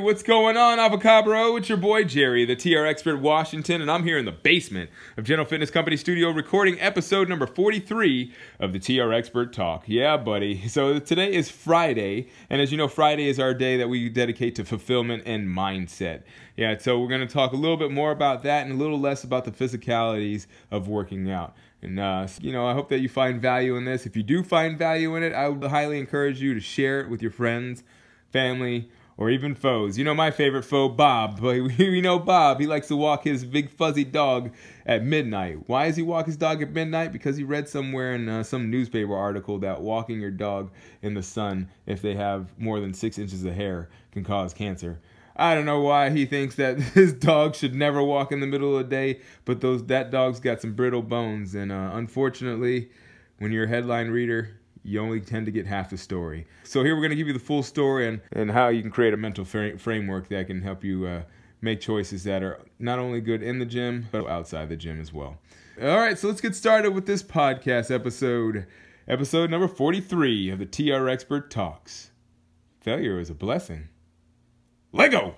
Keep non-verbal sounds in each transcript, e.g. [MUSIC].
What's going on, Avocabro? It's your boy Jerry, the TR Expert Washington, and I'm here in the basement of General Fitness Company Studio recording episode number 43 of the TR Expert Talk. Yeah, buddy. [LAUGHS] So today is Friday, and as you know, Friday is our day that we dedicate to fulfillment and mindset. Yeah, so we're going to talk a little bit more about that and a little less about the physicalities of working out. And, uh, you know, I hope that you find value in this. If you do find value in it, I would highly encourage you to share it with your friends, family, or even foes. You know my favorite foe, Bob. [LAUGHS] We know Bob. He likes to walk his big fuzzy dog at midnight. Why does he walk his dog at midnight? Because he read somewhere in uh, some newspaper article that walking your dog in the sun, if they have more than six inches of hair, can cause cancer. I don't know why he thinks that [LAUGHS] his dog should never walk in the middle of the day, but those that dog's got some brittle bones, and uh, unfortunately, when you're a headline reader, you only tend to get half the story. So here we're going to give you the full story and, and how you can create a mental fra- framework that can help you uh, make choices that are not only good in the gym, but outside the gym as well. All right, so let's get started with this podcast episode. Episode number 43 of the TR Expert Talks. Failure is a blessing. Lego!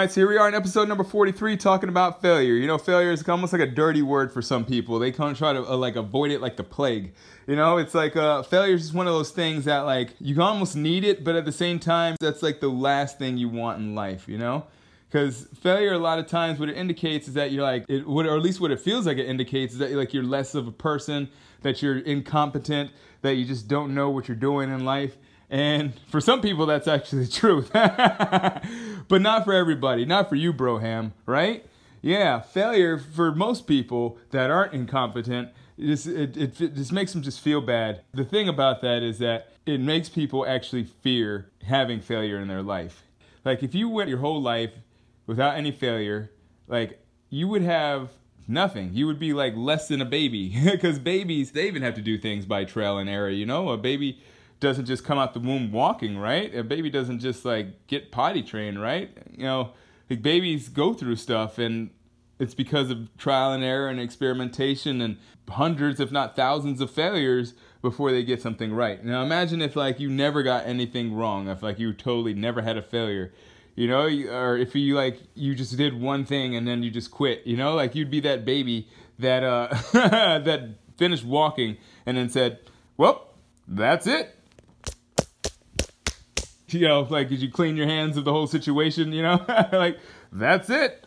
Right, so here we are in episode number 43 talking about failure. You know, failure is almost like a dirty word for some people. They kind of try to uh, like avoid it like the plague. You know, it's like uh, failure is just one of those things that like you almost need it, but at the same time, that's like the last thing you want in life, you know? Because failure, a lot of times, what it indicates is that you're like, it, what, or at least what it feels like it indicates is that like you're less of a person, that you're incompetent, that you just don't know what you're doing in life. And for some people, that's actually the [LAUGHS] truth. but not for everybody. Not for you, Broham, right? Yeah, failure for most people that aren't incompetent, it, just, it, it, it just makes them just feel bad. The thing about that is that it makes people actually fear having failure in their life. Like if you went your whole life without any failure, like you would have nothing. You would be like less than a baby [LAUGHS] because babies, they even have to do things by trial and error, you know? A baby doesn't just come out the womb walking, right? A baby doesn't just like get potty trained, right? You know, like babies go through stuff and it's because of trial and error and experimentation and hundreds if not thousands of failures before they get something right. Now imagine if like you never got anything wrong, if like you totally never had a failure. You know, or if you like you just did one thing and then you just quit, you know? Like you'd be that baby that uh [LAUGHS] that finished walking and then said, "Well, that's it [LAUGHS] you know, like, did you clean your hands of the whole situation? You know, [LAUGHS] like, that's it.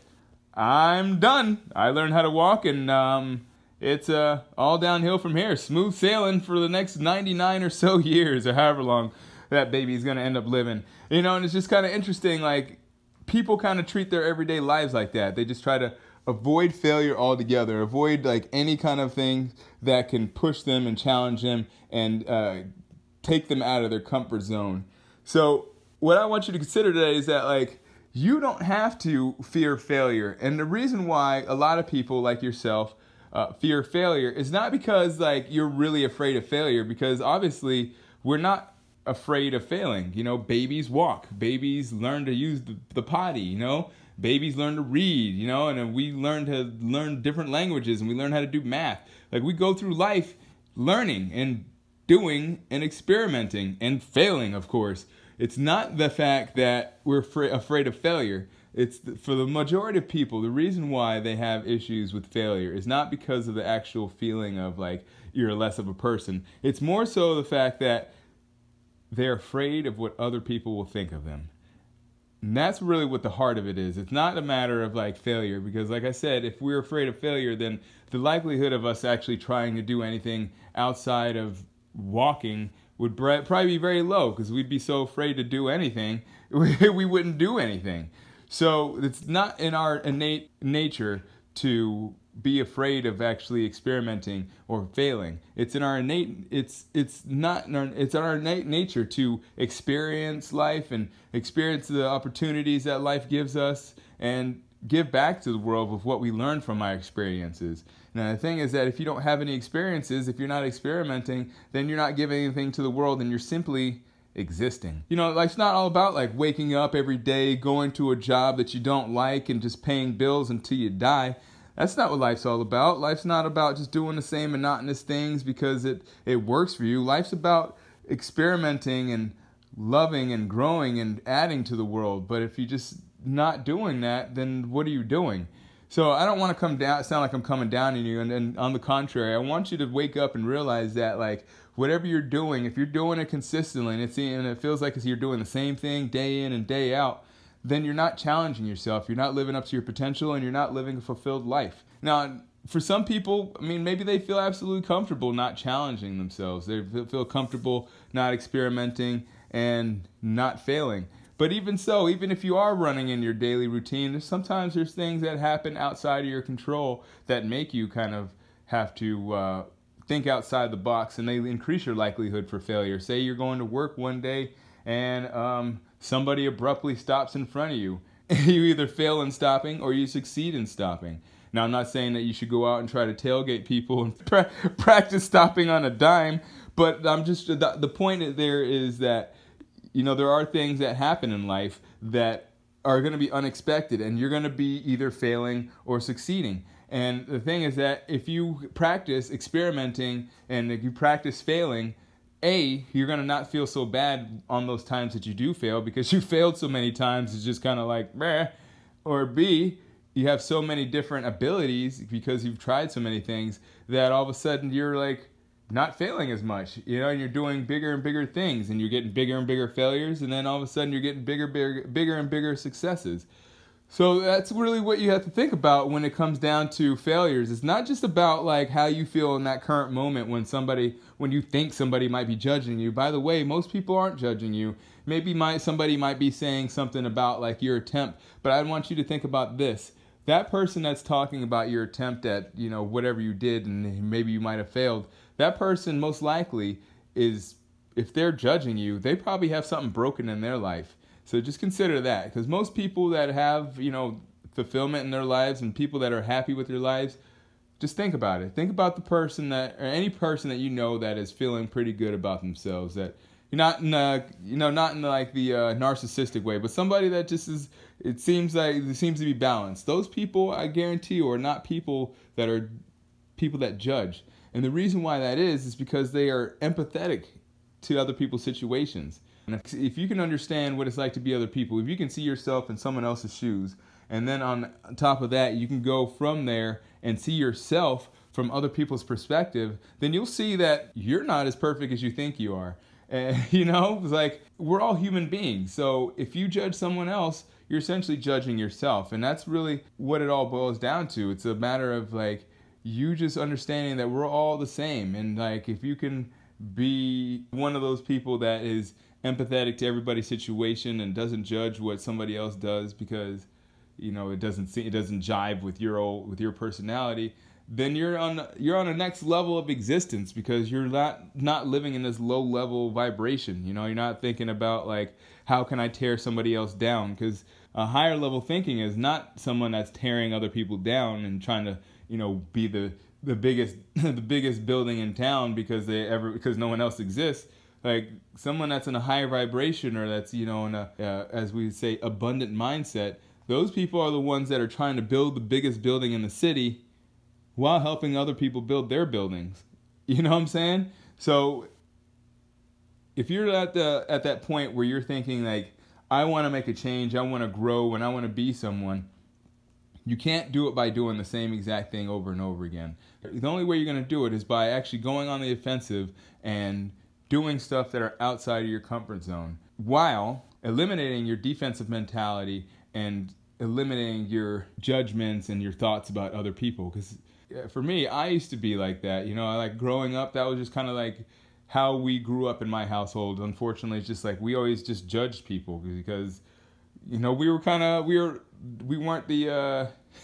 I'm done. I learned how to walk, and um, it's uh, all downhill from here. Smooth sailing for the next 99 or so [LAUGHS] years, or however long that baby's gonna end up living. You know, and it's just kind of interesting. Like, people kind of treat their everyday lives like that. They just try to avoid failure altogether, avoid like any kind of thing that can push them and challenge them and uh, take them out of their comfort zone. So what I want you to consider today is that like you don't have to fear failure, and the reason why a lot of people like yourself uh, fear failure is not because like you're really afraid of failure, because obviously we're not afraid of failing. You know, babies walk, babies learn to use the, the potty. You know, babies learn to read. You know, and we learn to learn different languages, and we learn how to do math. Like we go through life learning and doing and experimenting and failing, of course. It's not the fact that we're afraid of failure. It's the, for the majority of people, the reason why they have issues with failure is not because of the actual feeling of like you're less of a person. It's more so the fact that they're afraid of what other people will think of them. And that's really what the heart of it is. It's not a matter of like failure because like I said, if we're afraid of failure, then the likelihood of us actually trying to do anything outside of walking would probably be very low because we'd be so afraid to do anything, [LAUGHS] we wouldn't do anything. So it's not in our innate nature to be afraid of actually experimenting or failing. It's in our innate. It's it's not in our, it's in our innate nature to experience life and experience the opportunities that life gives us and give back to the world with what we learn from our experiences. Now, the thing is that if you don't have any experiences, if you're not experimenting, then you're not giving anything to the world and you're simply existing. You know, life's not all about like waking up every day, going to a job that you don't like, and just paying bills until you die. That's not what life's all about. Life's not about just doing the same monotonous things because it, it works for you. Life's about experimenting and loving and growing and adding to the world. But if you're just not doing that, then what are you doing? So I don't want to come down, sound like I'm coming down on you. And, and on the contrary, I want you to wake up and realize that like whatever you're doing, if you're doing it consistently and, it's, and it feels like you're doing the same thing day in and day out, then you're not challenging yourself. You're not living up to your potential and you're not living a fulfilled life. Now, for some people, I mean, maybe they feel absolutely comfortable not challenging themselves. They feel comfortable not experimenting and not failing. But even so, even if you are running in your daily routine, sometimes there's things that happen outside of your control that make you kind of have to uh, think outside the box and they increase your likelihood for failure. Say you're going to work one day and um, somebody abruptly stops in front of you. [LAUGHS] you either fail in stopping or you succeed in stopping. Now, I'm not saying that you should go out and try to tailgate people and [LAUGHS] pra- practice stopping on a dime, but I'm just the, the point there is that you know there are things that happen in life that are going to be unexpected, and you're going to be either failing or succeeding. And the thing is that if you practice experimenting and if you practice failing, a, you're going to not feel so bad on those times that you do fail because [LAUGHS] you failed so many times. It's just kind of like, meh. Or B, you have so many different abilities because you've tried so many things that all of a sudden you're like not failing as much, you know, and you're doing bigger and bigger things and you're getting bigger and bigger failures and then all of a sudden you're getting bigger, bigger, bigger and bigger successes. So that's really what you have to think about when it comes down to failures. It's not just about like how you feel in that current moment when somebody when you think somebody might be judging you. By the way, most people aren't judging you. Maybe might somebody might be saying something about like your attempt, but I want you to think about this. That person that's talking about your attempt at, you know, whatever you did and maybe you might have failed, that person most likely is if they're judging you, they probably have something broken in their life so just consider that because most people that have, you know, fulfillment in their lives and people that are happy with their lives, just think about it. Think about the person that, or any person that you know that is feeling pretty good about themselves. That you're not in, you know, not in like the uh, narcissistic way, but somebody that just is. It seems like it seems to be balanced. Those people, I guarantee you, are not people that are people that judge. And the reason why that is is because they are empathetic to other people's situations. And if you can understand what it's like to be other people, if you can see yourself in someone else's shoes, and then on top of that, you can go from there and see yourself from other people's perspective, then you'll see that you're not as perfect as you think you are. And, [LAUGHS] you know, it's like we're all human beings. So if you judge someone else, you're essentially judging yourself. And that's really what it all boils down to. It's a matter of like you just understanding that we're all the same. And like if you can be one of those people that is empathetic to everybody's situation and doesn't judge what somebody else does because you know it doesn't see, it doesn't jive with your old, with your personality then you're on you're on a next level of existence because you're not not living in this low level vibration. You know you're not thinking about like how can i tear somebody else down? Because a higher level thinking is not someone that's tearing other people down and trying to you know be the the biggest [LAUGHS] the biggest building in town because they ever because no one else exists. Like someone that's in a higher vibration or that's you know in a uh, as we say abundant mindset those people are the ones that are trying to build the biggest building in the city while helping other people build their buildings. You know what i'm saying? So if you're at the at that point where you're thinking like i want to make a change i want to grow and i want to be someone you can't do it by doing the same exact thing over and over again. The only way you're going to do it is by actually going on the offensive and doing stuff that are outside of your comfort zone while eliminating your defensive mentality and eliminating your judgments and your thoughts about other people. Because for me i used to be like that you know like growing up that was just kind of like how we grew up in my household. Unfortunately it's just like we always just judged people because you know we were kind of we were we weren't the uh [LAUGHS]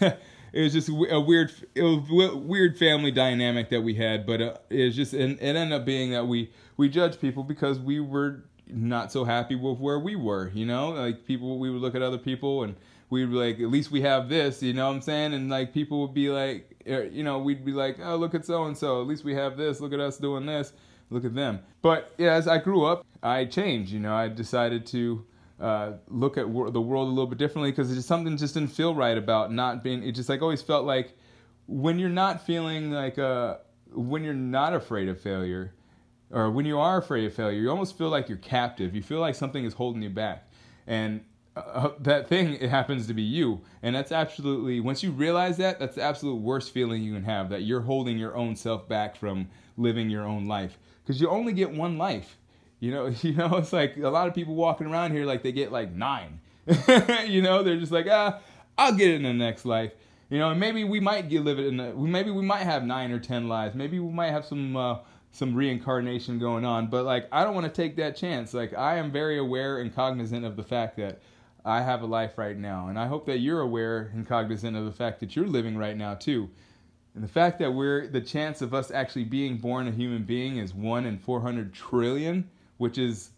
it was just a weird it was weird family dynamic that we had but uh, it was just it ended up being that we we judge people because we were not so happy with where we were, you know? Like people we would look at other people and we'd be like, at least we have this, you know what I'm saying? And like people would be like, er, you know, we'd be like, oh, look at so and so, at least we have this, look at us doing this. look at them. But yeah, as I grew up, I changed. You know, I decided to uh, look at wor- the world a little bit differently because just something just didn't feel right about not being. It just like always felt like when you're not feeling like uh, when you're not afraid of failure, or when you are afraid of failure, you almost feel like you're captive. You feel like something is holding you back, and uh, [LAUGHS] that thing it happens to be you. And that's absolutely once you realize that that's the absolute worst feeling you can have that you're holding your own self back from living your own life. Because you only get one life. You know [LAUGHS] you know it's like a lot of people walking around here like they get like nine. [LAUGHS] You know they're just like ah i'll get it in the next life. You know and maybe we might get live it in the maybe we might have nine or ten lives. Maybe we might have some uh, some reincarnation going on but like i don't want to take that chance like i am very aware and cognizant of the fact that I have a life right now. And I hope that you're aware and cognizant of the fact that you're living right now too. And the fact that we're the chance of us actually being born a human being is 1 in 400 trillion, which is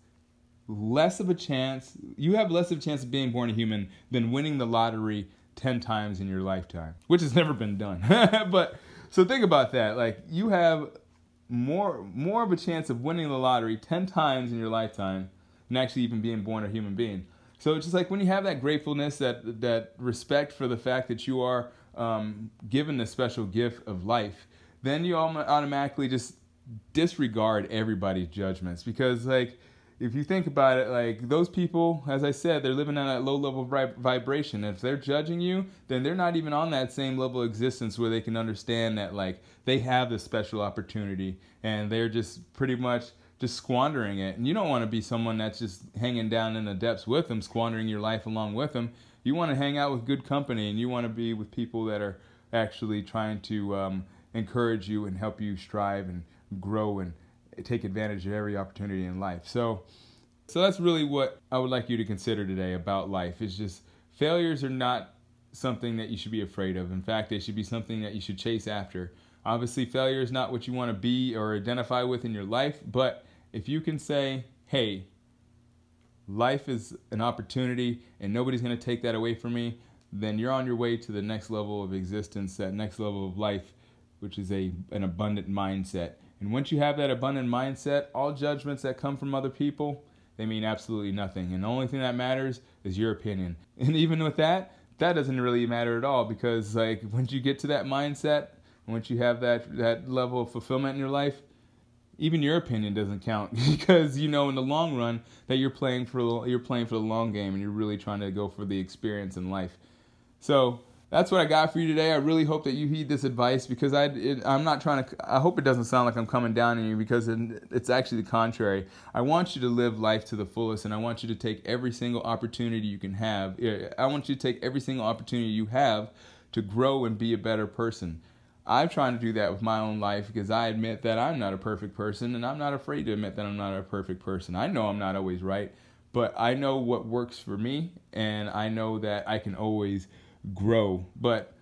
less of a chance. You have less of a chance of being born a human than winning the lottery 10 times in your lifetime, which has never been done. [LAUGHS] but so think about that. Like you have more more of a chance of winning the lottery 10 times in your lifetime than actually even being born a human being. So it's just like when you have that gratefulness, that that respect for the fact that you are um, given the special gift of life, then you automatically just disregard everybody's judgments because like if you think about it, like those people, as I said, they're living on that low level vibration. If they're judging you, then they're not even on that same level of existence where they can understand that like they have this special opportunity and they're just pretty much just squandering it. And you don't want to be someone that's just hanging down in the depths with them, squandering your life along with them. You want to hang out with good company and you want to be with people that are actually trying to um, encourage you and help you strive and grow and take advantage of every opportunity in life. So, so that's really what I would like you to consider today about life. Is just failures are not something that you should be afraid of. In fact, they should be something that you should chase after. Obviously, failure is not what you want to be or identify with in your life, but if you can say, hey, life is an opportunity and nobody's going to take that away from me, then you're on your way to the next level of existence, that next level of life, which is a an abundant mindset. And once you have that abundant mindset, all judgments that come from other people, they mean absolutely nothing. And the only thing that matters is your opinion. [LAUGHS] And even with that, that doesn't really matter at all because like once you get to that mindset, once you have that that level of fulfillment in your life, even your opinion doesn't count [LAUGHS] because you know in the long run that you're playing for you're playing for the long game and you're really trying to go for the experience in life. So that's what I got for you today. I really hope that you heed this advice because I it, I'm not trying to. I hope it doesn't sound like I'm coming down on you because it's actually the contrary. I want you to live life to the fullest, and I want you to take every single opportunity you can have. I want you to take every single opportunity you have to grow and be a better person. I'm trying to do that with my own life because I admit that I'm not a perfect person and I'm not afraid to admit that I'm not a perfect person. I know I'm not always right, but I know what works for me and I know that I can always grow. But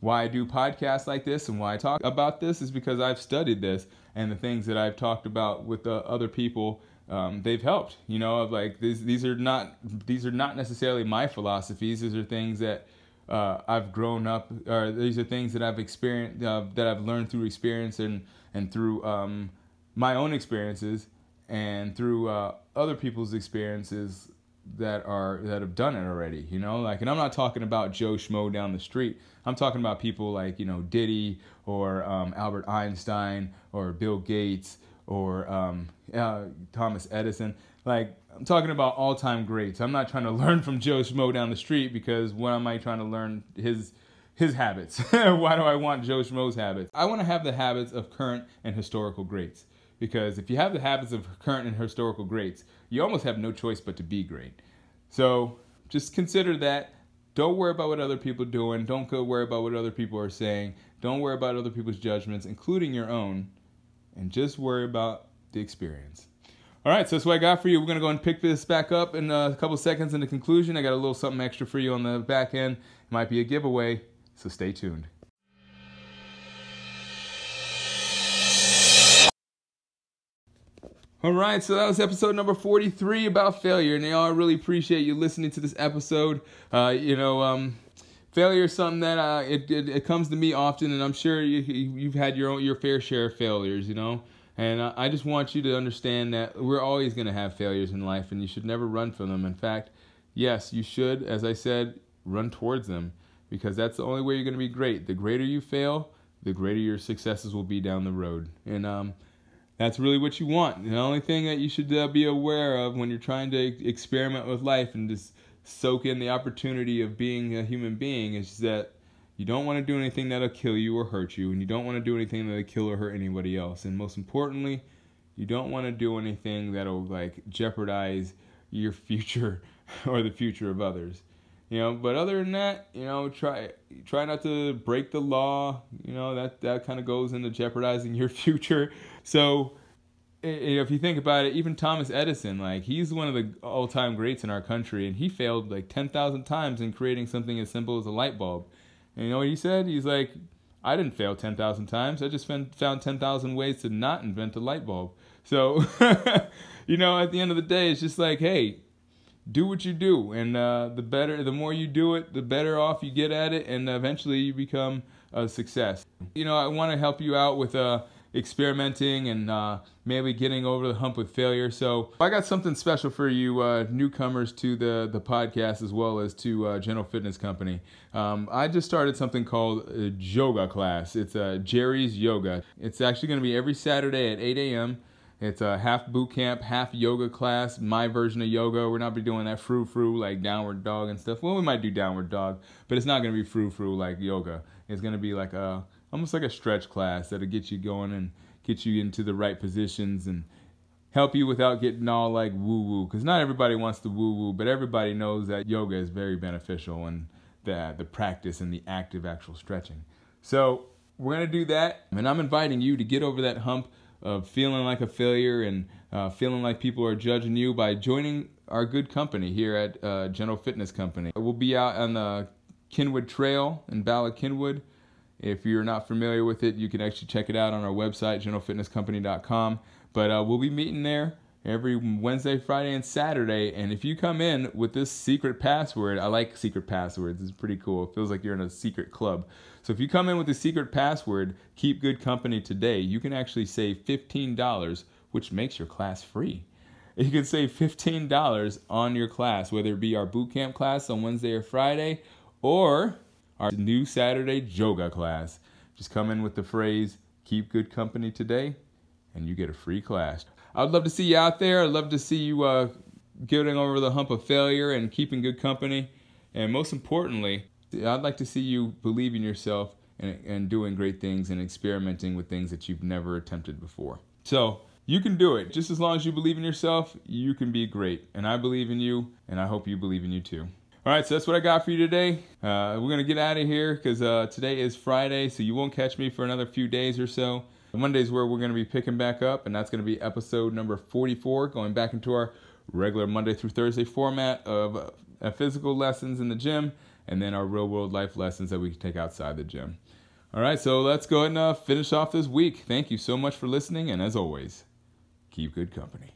why I do podcasts like this and why I talk about this is because I've studied this and the things that I've talked about with the other people um, they've helped. You know, like these these are not these are not necessarily my philosophies. These are things that uh, I've grown up, or these are things that I've experienced, uh, that I've learned through experience and and through um, my own experiences and through uh, other people's experiences that are that have done it already. You know, like, and I'm not talking about Joe Schmo down the street. I'm talking about people like you know Diddy or um, Albert Einstein or Bill Gates or um, uh, Thomas Edison. Like I'm talking about all time greats. I'm not trying to [LAUGHS] learn from Joe Schmo down the street because what am I trying to learn his his habits? [LAUGHS] Why do I want Joe Schmo's habits? I want to have the habits of current and historical greats. Because if you have the habits of current and historical greats, you almost have no choice but to be great. So just consider that. Don't worry about what other people are doing. Don't go worry about what other people are saying. Don't worry about other people's judgments, including your own. And just worry about the experience. All right, so that's what I got for you. We're going to go and pick this back up in a couple seconds in the conclusion. I got a little something extra for you on the back end. It might be a giveaway, so stay tuned. All right, so that was episode number 43 about failure. Now, I really appreciate you listening to this episode. Uh, you know, um, failure is something that uh, it, it, it, comes to me often, and I'm sure you, you've had your own, your fair share of failures, you know And I just want you to understand that we're always going to have failures in life, and you should never run from them. In fact, yes, you should, as I said, run towards them because that's the only way you're going to be great. The greater you fail, the greater your successes will be down the road. And um, that's really what you want. The only thing that you should uh, be aware of when you're trying to experiment with life and just soak in the opportunity of being a human being is that you don't want to do anything that'll kill you or hurt you, and you don't want to do anything that'll kill or hurt anybody else. And most importantly, you don't want to do anything that'll like jeopardize your [LAUGHS] future or the future of others. You know, but other than that, you know, try try not to break the law. You know, that that kind of goes into jeopardizing your [LAUGHS] future. So, if you think about it, even Thomas Edison, like he's one of the all-time greats in our country, and he failed like ten thousand times in creating something as simple as a light bulb. And you know what he said? He's like, I didn't fail 10,000 times. I just found 10,000 ways to not invent a light bulb. So, [LAUGHS] you know, at the end of the day, it's just like, hey, do what you do. And uh, the better, the more you do it, the better off you get at it. And eventually you become a success. You know, I want to help you out with uh, experimenting and uh, maybe getting over the hump with failure. So I got something special for you uh, newcomers to the, the podcast as well as to uh, General Fitness Company. Um, I just started something called a yoga class. It's uh, Jerry's Yoga. It's actually going to be every Saturday at 8 a.m. It's a half boot camp, half yoga class, my version of yoga. We're not be doing that frou frou like downward dog and stuff. Well, we might do downward dog, but it's not going to be frou frou like yoga. It's going to be like a almost like a stretch class that'll get you going and get you into the right positions and help you without getting all like woo woo. Because not everybody wants the woo woo, but everybody knows that yoga is very beneficial and the the practice and the active actual stretching. So we're gonna do that, and I'm inviting you to get over that hump of feeling like a failure and uh, feeling like people are judging you by joining our good company here at uh, General Fitness Company. We'll be out on the Cynwyd Trail in Bala Cynwyd. If you're not familiar with it, you can actually check it out on our website, generalfitnesscompany.com. But uh, we'll be meeting there every Wednesday, Friday, and Saturday. And if you come in with this secret password, I like secret passwords. It's pretty cool. It feels like you're in a secret club. So if you come in with the secret password, keep good company today, you can actually save $15, which makes your class free. You can save $15 on your class, whether it be our boot camp class on Wednesday or Friday, or our new Saturday yoga class. Just come in with the phrase, keep good company today, and you get a free class. I'd love to see you out there. I'd love to see you uh, getting over the hump of failure and keeping good company. And most importantly, I'd like to see you believe in yourself and, and doing great things and experimenting with things that you've never attempted before. So you can do it. Just as long as you believe in yourself, you can be great. And I believe in you, and I hope you believe in you too. All right, so that's what I got for you today. Uh, we're going to get out of here because uh, today is Friday, so you won't catch me for another few days or so. Monday's where we're going to be picking back up, and that's going to be episode number 44, going back into our regular Monday through Thursday format of uh, physical lessons in the gym and then our real world life lessons that we can take outside the gym. All right, so let's go ahead and uh, finish off this week. Thank you so much for listening, and as always, keep good company.